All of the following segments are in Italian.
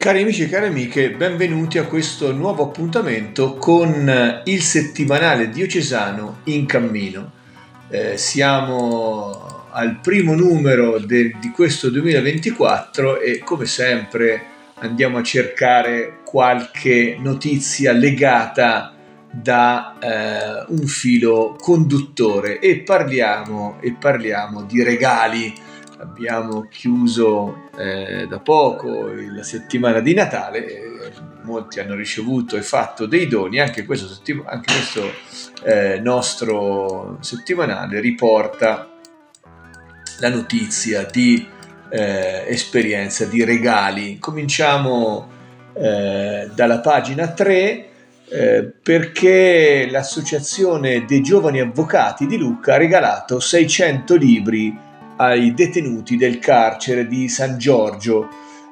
Cari amici e cari amiche, benvenuti a questo nuovo appuntamento con il settimanale diocesano in cammino. Eh, siamo al primo numero de, di questo 2024 e come sempre andiamo a cercare qualche notizia legata da eh, un filo conduttore e parliamo, e parliamo di regali abbiamo chiuso eh, da poco la settimana di Natale, molti hanno ricevuto e fatto dei doni, anche questo, anche questo eh, nostro settimanale riporta la notizia di eh, esperienza, di regali. Cominciamo eh, dalla pagina 3. Eh, perché l'associazione dei giovani avvocati di Lucca ha regalato 600 libri ai detenuti del carcere di San Giorgio.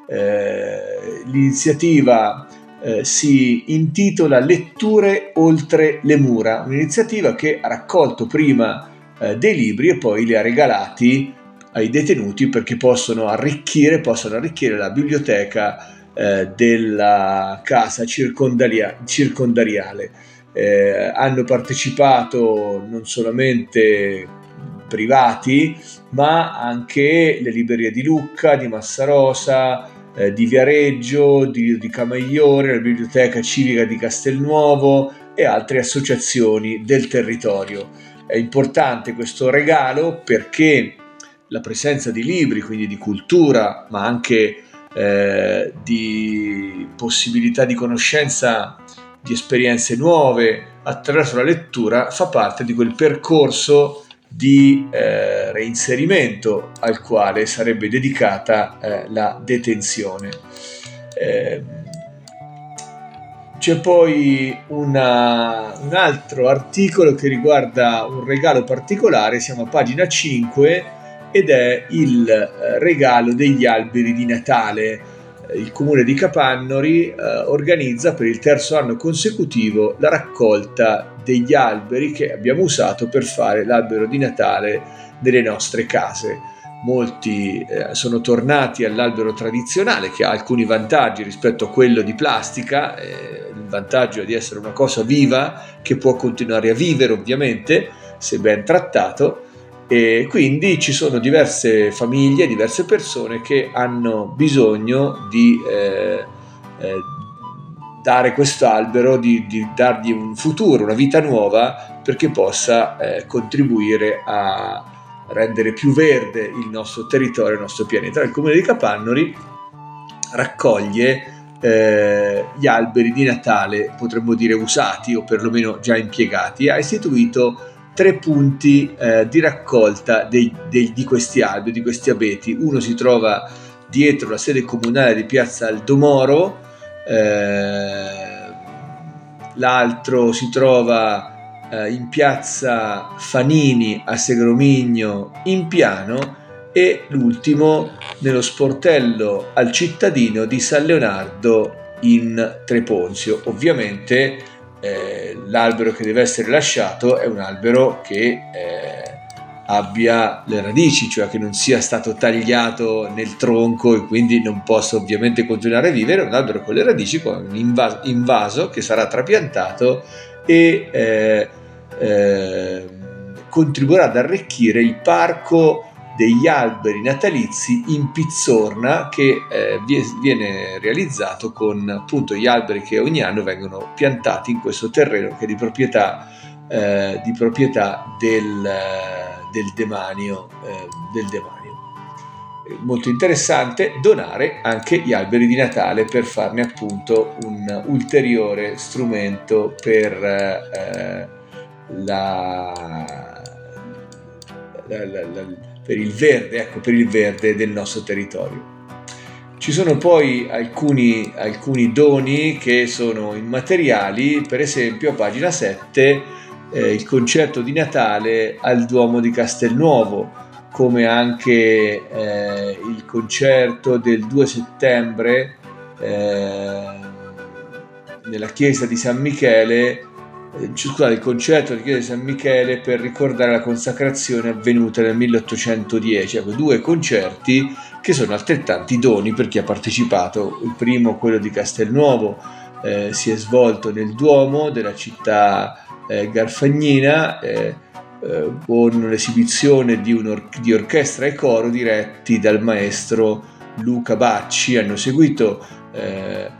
Eh, l'iniziativa eh, si intitola Letture oltre le mura, un'iniziativa che ha raccolto prima eh, dei libri e poi li ha regalati ai detenuti perché possono arricchire, possono arricchire la biblioteca eh, della casa circondaria- circondariale. Eh, hanno partecipato non solamente privati, ma anche le librerie di Lucca, di Massarosa, eh, di Viareggio, di, di Camaiore, la biblioteca civica di Castelnuovo e altre associazioni del territorio. È importante questo regalo perché la presenza di libri, quindi di cultura, ma anche eh, di possibilità di conoscenza di esperienze nuove attraverso la lettura, fa parte di quel percorso di eh, reinserimento al quale sarebbe dedicata eh, la detenzione. Eh, c'è poi una, un altro articolo che riguarda un regalo particolare, siamo a pagina 5 ed è il eh, regalo degli alberi di Natale. Il comune di Capannori eh, organizza per il terzo anno consecutivo la raccolta degli alberi che abbiamo usato per fare l'albero di Natale delle nostre case. Molti eh, sono tornati all'albero tradizionale che ha alcuni vantaggi rispetto a quello di plastica, eh, il vantaggio è di essere una cosa viva che può continuare a vivere ovviamente se ben trattato e quindi ci sono diverse famiglie, diverse persone che hanno bisogno di eh, eh, dare questo albero, di, di, dargli un futuro, una vita nuova perché possa eh, contribuire a rendere più verde il nostro territorio, il nostro pianeta. Il comune di Capannori raccoglie eh, gli alberi di Natale, potremmo dire usati o perlomeno già impiegati, ha istituito tre punti eh, di raccolta dei, dei, di questi alberi, di questi abeti. Uno si trova dietro la sede comunale di Piazza Aldomoro, eh, l'altro si trova eh, in piazza Fanini a Segromigno in piano e l'ultimo nello sportello al cittadino di San Leonardo in Treponzio. Ovviamente eh, l'albero che deve essere lasciato è un albero che eh, abbia le radici, cioè che non sia stato tagliato nel tronco e quindi non possa ovviamente continuare a vivere, un albero con le radici con un invaso, invaso che sarà trapiantato e eh, eh, contribuirà ad arricchire il parco degli alberi natalizi in Pizzorna che eh, viene realizzato con appunto gli alberi che ogni anno vengono piantati in questo terreno che è di proprietà, eh, di proprietà del del demanio. Eh, del demanio. Molto interessante donare anche gli alberi di Natale per farne appunto un ulteriore strumento per eh, la, la, la, per il verde, ecco, per il verde del nostro territorio. Ci sono poi alcuni, alcuni doni che sono immateriali, per esempio a pagina 7 eh, il concerto di Natale al Duomo di Castelnuovo, come anche eh, il concerto del 2 settembre eh, nella chiesa di San Michele scusate, il concerto di Chiesa di San Michele per ricordare la consacrazione avvenuta nel 1810. Ecco, due concerti che sono altrettanti doni per chi ha partecipato. Il primo, quello di Castelnuovo, eh, si è svolto nel Duomo della città eh, Garfagnina eh, eh con l'esibizione di, or- di orchestra e coro diretti dal maestro Luca Bacci. Hanno seguito eh,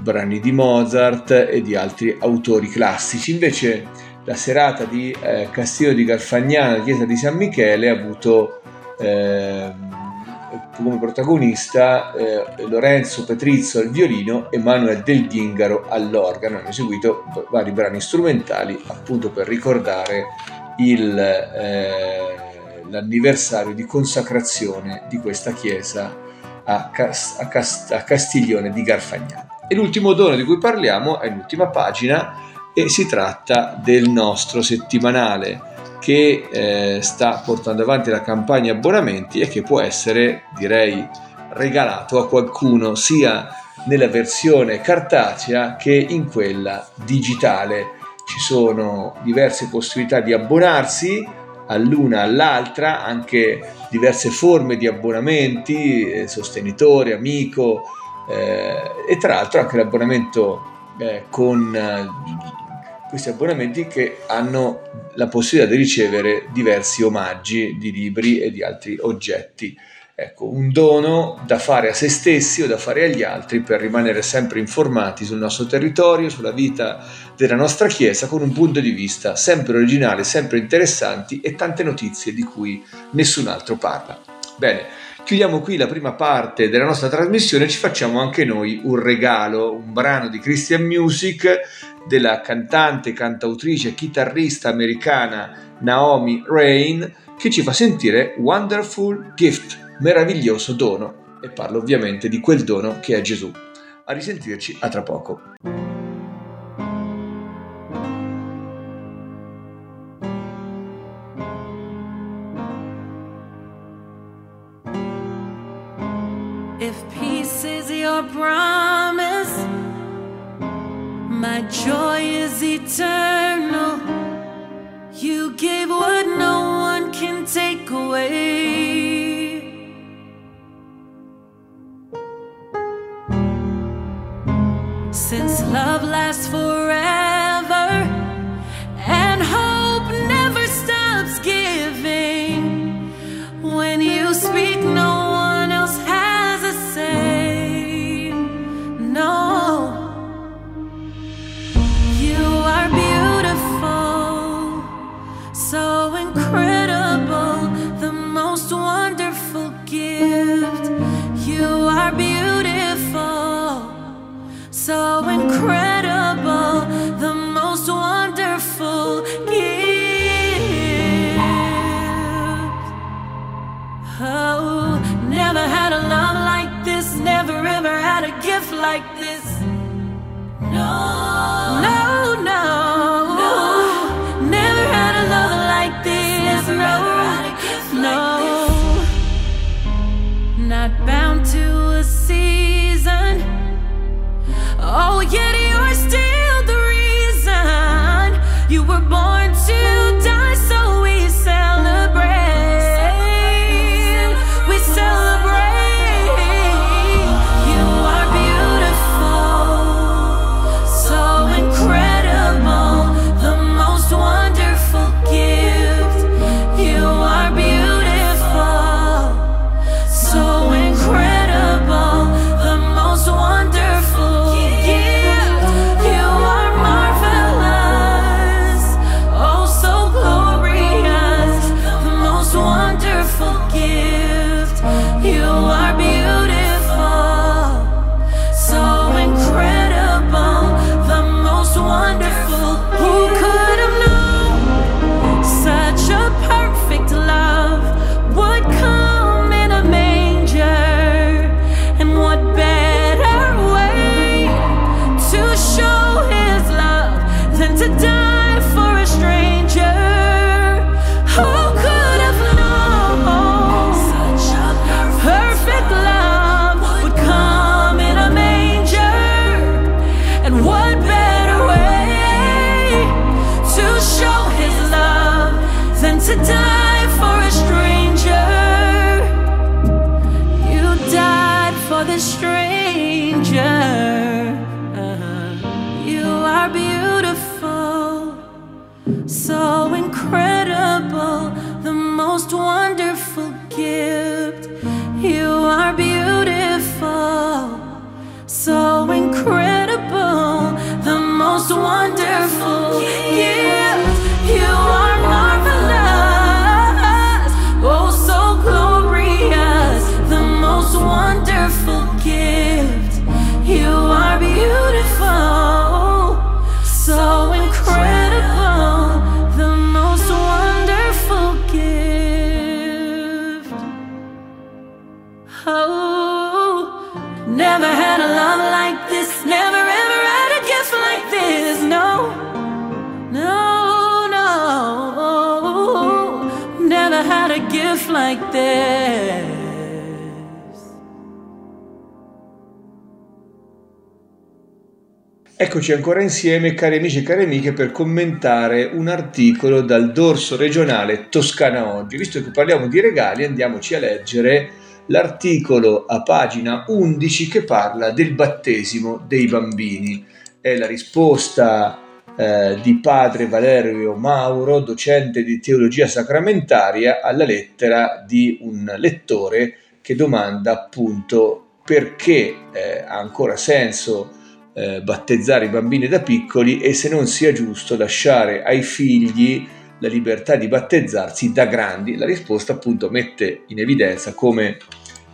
brani di Mozart e di altri autori classici. Invece la serata di eh, Castiglio di Garfagnana, chiesa di San Michele, ha avuto eh, come protagonista eh, Lorenzo Petrizzo al violino e Manuel Del Ghingaro all'organo. Hanno eseguito vari brani strumentali appunto per ricordare il, eh, l'anniversario di consacrazione di questa chiesa a, Cas- a, Cast- a Castiglione di Garfagnana. E l'ultimo dono di cui parliamo è l'ultima pagina e si tratta del nostro settimanale che eh, sta portando avanti la campagna abbonamenti e che può essere, direi, regalato a qualcuno sia nella versione cartacea che in quella digitale. Ci sono diverse possibilità di abbonarsi all'una all'altra, anche diverse forme di abbonamenti, eh, sostenitore, amico, eh, e tra l'altro anche l'abbonamento eh, con eh, questi abbonamenti che hanno la possibilità di ricevere diversi omaggi di libri e di altri oggetti. Ecco, un dono da fare a se stessi o da fare agli altri per rimanere sempre informati sul nostro territorio, sulla vita della nostra Chiesa, con un punto di vista sempre originale, sempre interessanti e tante notizie di cui nessun altro parla. Bene, Chiudiamo qui la prima parte della nostra trasmissione, ci facciamo anche noi un regalo, un brano di Christian Music della cantante, cantautrice chitarrista americana Naomi Rain che ci fa sentire Wonderful Gift, meraviglioso dono e parlo ovviamente di quel dono che è Gesù. A risentirci a tra poco. Joy is eternal. You gave what no one can take away. Since love lasts forever like this. Most wonderful never had a gift like this. Eccoci ancora insieme, cari amici e cari amiche, per commentare un articolo dal dorso regionale Toscana Oggi. Visto che parliamo di regali, andiamoci a leggere l'articolo a pagina 11 che parla del battesimo dei bambini. È la risposta eh, di padre Valerio Mauro, docente di teologia sacramentaria, alla lettera di un lettore che domanda appunto perché eh, ha ancora senso eh, battezzare i bambini da piccoli e se non sia giusto lasciare ai figli la libertà di battezzarsi da grandi. La risposta appunto mette in evidenza come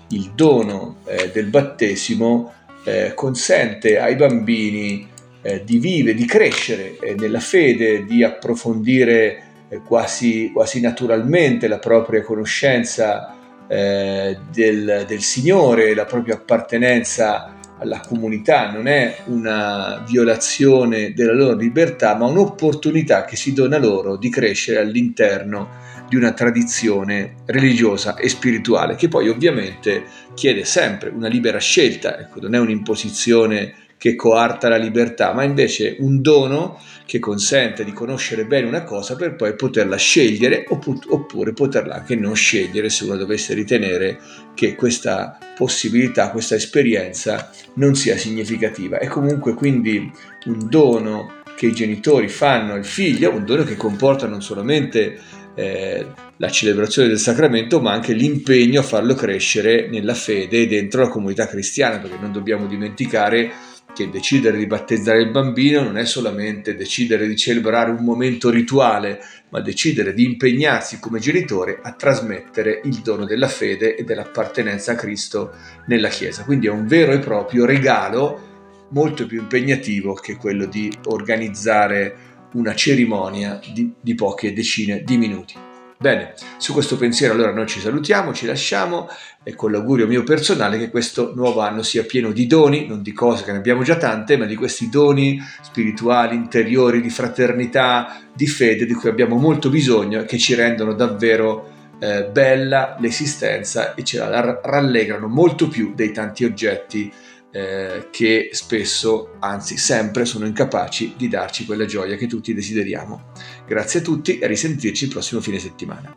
il dono eh, del battesimo eh, consente ai bambini eh, di vivere, di crescere eh, nella fede, di approfondire eh, quasi, quasi naturalmente la propria conoscenza eh, del, del Signore, la propria appartenenza alla comunità, non è una violazione della loro libertà, ma un'opportunità che si dona loro di crescere all'interno di una tradizione religiosa e spirituale, che poi ovviamente chiede sempre una libera scelta, ecco, non è un'imposizione che coarta la libertà, ma invece un dono che consente di conoscere bene una cosa per poi poterla scegliere oppure poterla anche non scegliere se uno dovesse ritenere che questa possibilità, questa esperienza non sia significativa. È comunque quindi un dono che i genitori fanno al figlio, un dono che comporta non solamente eh, la celebrazione del sacramento, ma anche l'impegno a farlo crescere nella fede e dentro la comunità cristiana, perché non dobbiamo dimenticare che decidere di battezzare il bambino non è solamente decidere di celebrare un momento rituale, ma decidere di impegnarsi come genitore a trasmettere il dono della fede e dell'appartenenza a Cristo nella Chiesa. Quindi è un vero e proprio regalo molto più impegnativo che quello di organizzare una cerimonia di, di poche decine di minuti. Bene, su questo pensiero allora noi ci salutiamo, ci lasciamo e con l'augurio mio personale che questo nuovo anno sia pieno di doni, non di cose che ne abbiamo già tante, ma di questi doni spirituali, interiori, di fraternità, di fede di cui abbiamo molto bisogno e che ci rendono davvero eh, bella l'esistenza e ce la rallegrano molto più dei tanti oggetti eh, che spesso, anzi sempre, sono incapaci di darci quella gioia che tutti desideriamo. Grazie a tutti e a risentirci il prossimo fine settimana.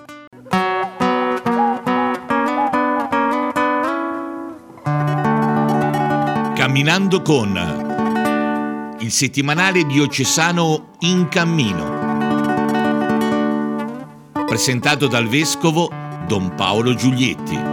Camminando con il settimanale diocesano In Cammino. Presentato dal vescovo Don Paolo Giulietti.